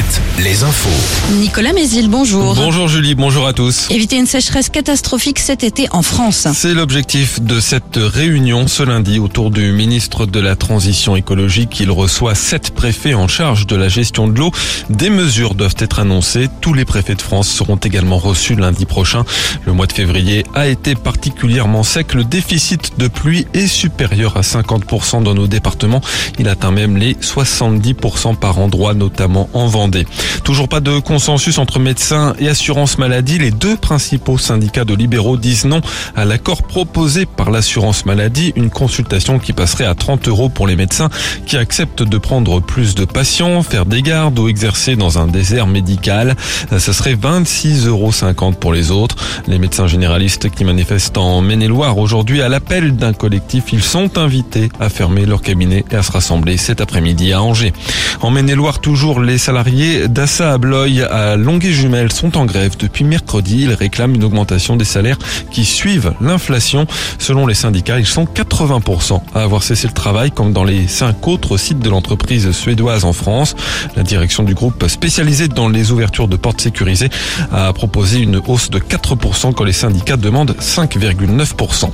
7, les infos. Nicolas Mézil, bonjour. Bonjour Julie, bonjour à tous. Éviter une sécheresse catastrophique cet été en France. C'est l'objectif de cette réunion ce lundi autour du ministre de la Transition écologique. Il reçoit sept préfets en charge de la gestion de l'eau. Des mesures doivent être annoncées. Tous les préfets de France seront également reçus lundi prochain. Le mois de février a été particulièrement sec. Le déficit de pluie est supérieur à 50% dans nos départements. Il atteint même les 70% par endroit, notamment en Vendée. Toujours pas de consensus entre médecins et assurance maladie. Les deux principaux syndicats de libéraux disent non à l'accord proposé par l'assurance maladie, une consultation qui passerait à 30 euros pour les médecins qui acceptent de prendre plus de patients, faire des gardes ou exercer dans un désert médical. Ce serait 26,50 euros pour les autres. Les médecins généralistes qui manifestent en Maine-et-Loire aujourd'hui à l'appel d'un collectif, ils sont invités à fermer leur cabinet et à se rassembler cet après-midi à Angers. En Maine-et-Loire, toujours les salariés d'Assa à Bloy à Longuet-Jumelles sont en grève depuis mercredi. Ils réclament une augmentation des salaires qui suivent l'inflation. Selon les syndicats, ils sont 80% à avoir cessé le travail, comme dans les cinq autres sites de l'entreprise suédoise en France. La direction du groupe spécialisé dans les ouvertures de portes sécurisées a proposé une hausse de 4% quand les syndicats demandent 5,9%.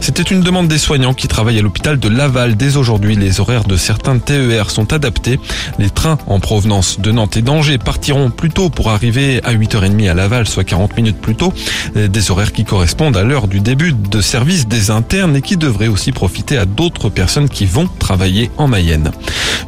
C'était une demande des soignants qui travaillent à l'hôpital de Laval. Dès aujourd'hui, les horaires de certains TER sont adaptés. Les trains en provenance de Nantes et partiront plus tôt pour arriver à 8h30 à Laval, soit 40 minutes plus tôt. Des horaires qui correspondent à l'heure du début de service des internes et qui devraient aussi profiter à d'autres personnes qui vont travailler en Mayenne.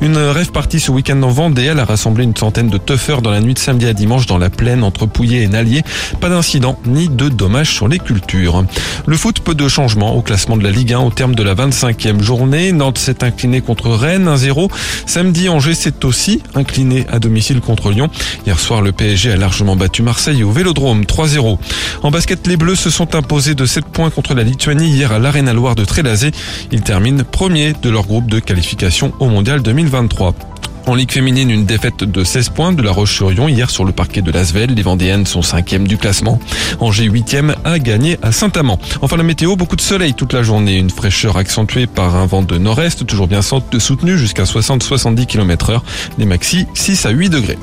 Une rêve partie ce week-end en Vendée. Elle a rassemblé une centaine de tuffeurs dans la nuit de samedi à dimanche dans la plaine entre Pouillet et Nallier. Pas d'incident ni de dommages sur les cultures. Le foot, peu de changements au classement de la Ligue 1 au terme de la 25e journée. Nantes s'est incliné contre Rennes 1-0. Samedi, Angers s'est aussi incliné à domicile contre Lyon. Hier soir, le PSG a largement battu Marseille au Vélodrome 3-0. En basket, les Bleus se sont imposés de 7 points contre la Lituanie hier à l'Arena Loire de Trélazé. Ils terminent premier de leur groupe de qualification au Mondial 2023. En Ligue féminine, une défaite de 16 points de la Roche-sur-Yon hier sur le parquet de Lasvel. Les Vendéennes sont cinquièmes du classement. Angers huitième a gagné à Saint-Amand. Enfin la météo, beaucoup de soleil toute la journée. Une fraîcheur accentuée par un vent de nord-est, toujours bien soutenu jusqu'à 60-70 km heure. Des maxi 6 à 8 degrés.